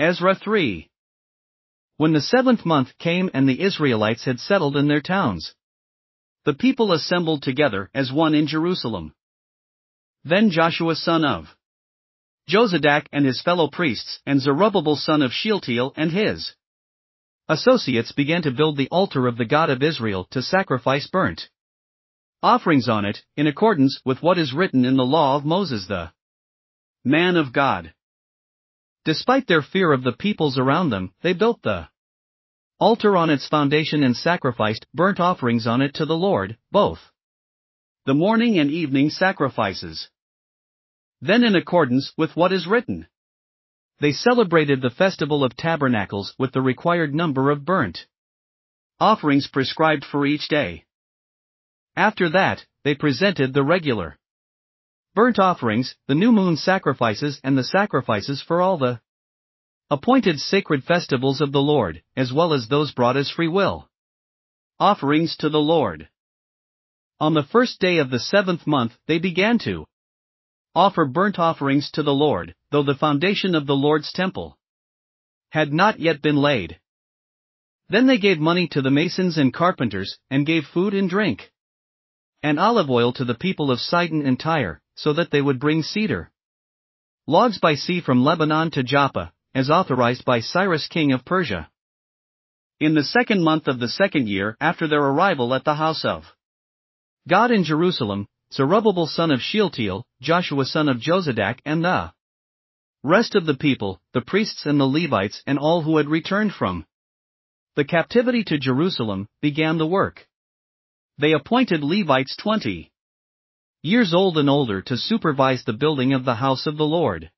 Ezra 3. When the seventh month came and the Israelites had settled in their towns, the people assembled together as one in Jerusalem. Then Joshua son of Jozadak and his fellow priests and Zerubbabel son of Shealtiel and his associates began to build the altar of the God of Israel to sacrifice burnt offerings on it, in accordance with what is written in the law of Moses the man of God. Despite their fear of the peoples around them, they built the altar on its foundation and sacrificed burnt offerings on it to the Lord, both the morning and evening sacrifices. Then, in accordance with what is written, they celebrated the festival of tabernacles with the required number of burnt offerings prescribed for each day. After that, they presented the regular burnt offerings, the new moon sacrifices, and the sacrifices for all the appointed sacred festivals of the Lord, as well as those brought as free will offerings to the Lord. On the first day of the seventh month, they began to offer burnt offerings to the Lord, though the foundation of the Lord's temple had not yet been laid. Then they gave money to the masons and carpenters, and gave food and drink and olive oil to the people of Sidon and Tyre, so that they would bring cedar logs by sea from Lebanon to Joppa, as authorized by Cyrus king of Persia. In the second month of the second year after their arrival at the house of God in Jerusalem, Zerubbabel son of Shealtiel, Joshua son of Jozadak and the rest of the people, the priests and the Levites and all who had returned from the captivity to Jerusalem, began the work. They appointed Levites twenty years old and older to supervise the building of the house of the Lord.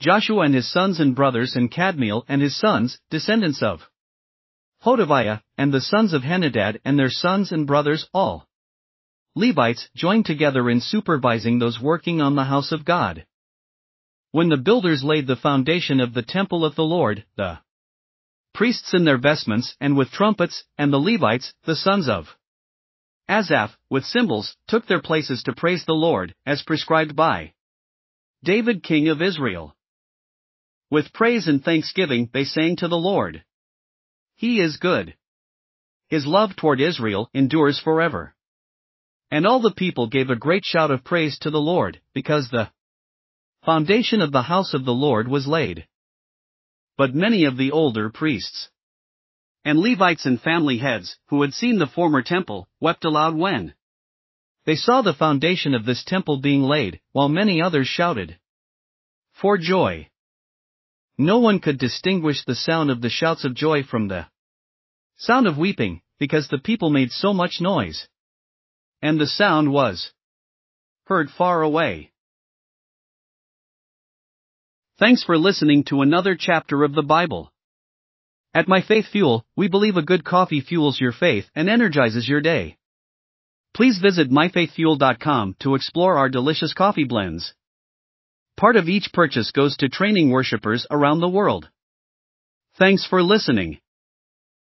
Joshua and his sons and brothers and Kadmiel and his sons, descendants of Hodaviah, and the sons of Henadad and their sons and brothers, all Levites, joined together in supervising those working on the house of God. When the builders laid the foundation of the temple of the Lord, the priests in their vestments and with trumpets, and the Levites, the sons of Asaph, with cymbals, took their places to praise the Lord, as prescribed by David king of Israel. With praise and thanksgiving they sang to the Lord. He is good. His love toward Israel endures forever. And all the people gave a great shout of praise to the Lord, because the foundation of the house of the Lord was laid. But many of the older priests and Levites and family heads, who had seen the former temple, wept aloud when they saw the foundation of this temple being laid, while many others shouted for joy. No one could distinguish the sound of the shouts of joy from the sound of weeping, because the people made so much noise. And the sound was heard far away. Thanks for listening to another chapter of the Bible. At My Faith Fuel, we believe a good coffee fuels your faith and energizes your day. Please visit myfaithfuel.com to explore our delicious coffee blends. Part of each purchase goes to training worshippers around the world. Thanks for listening.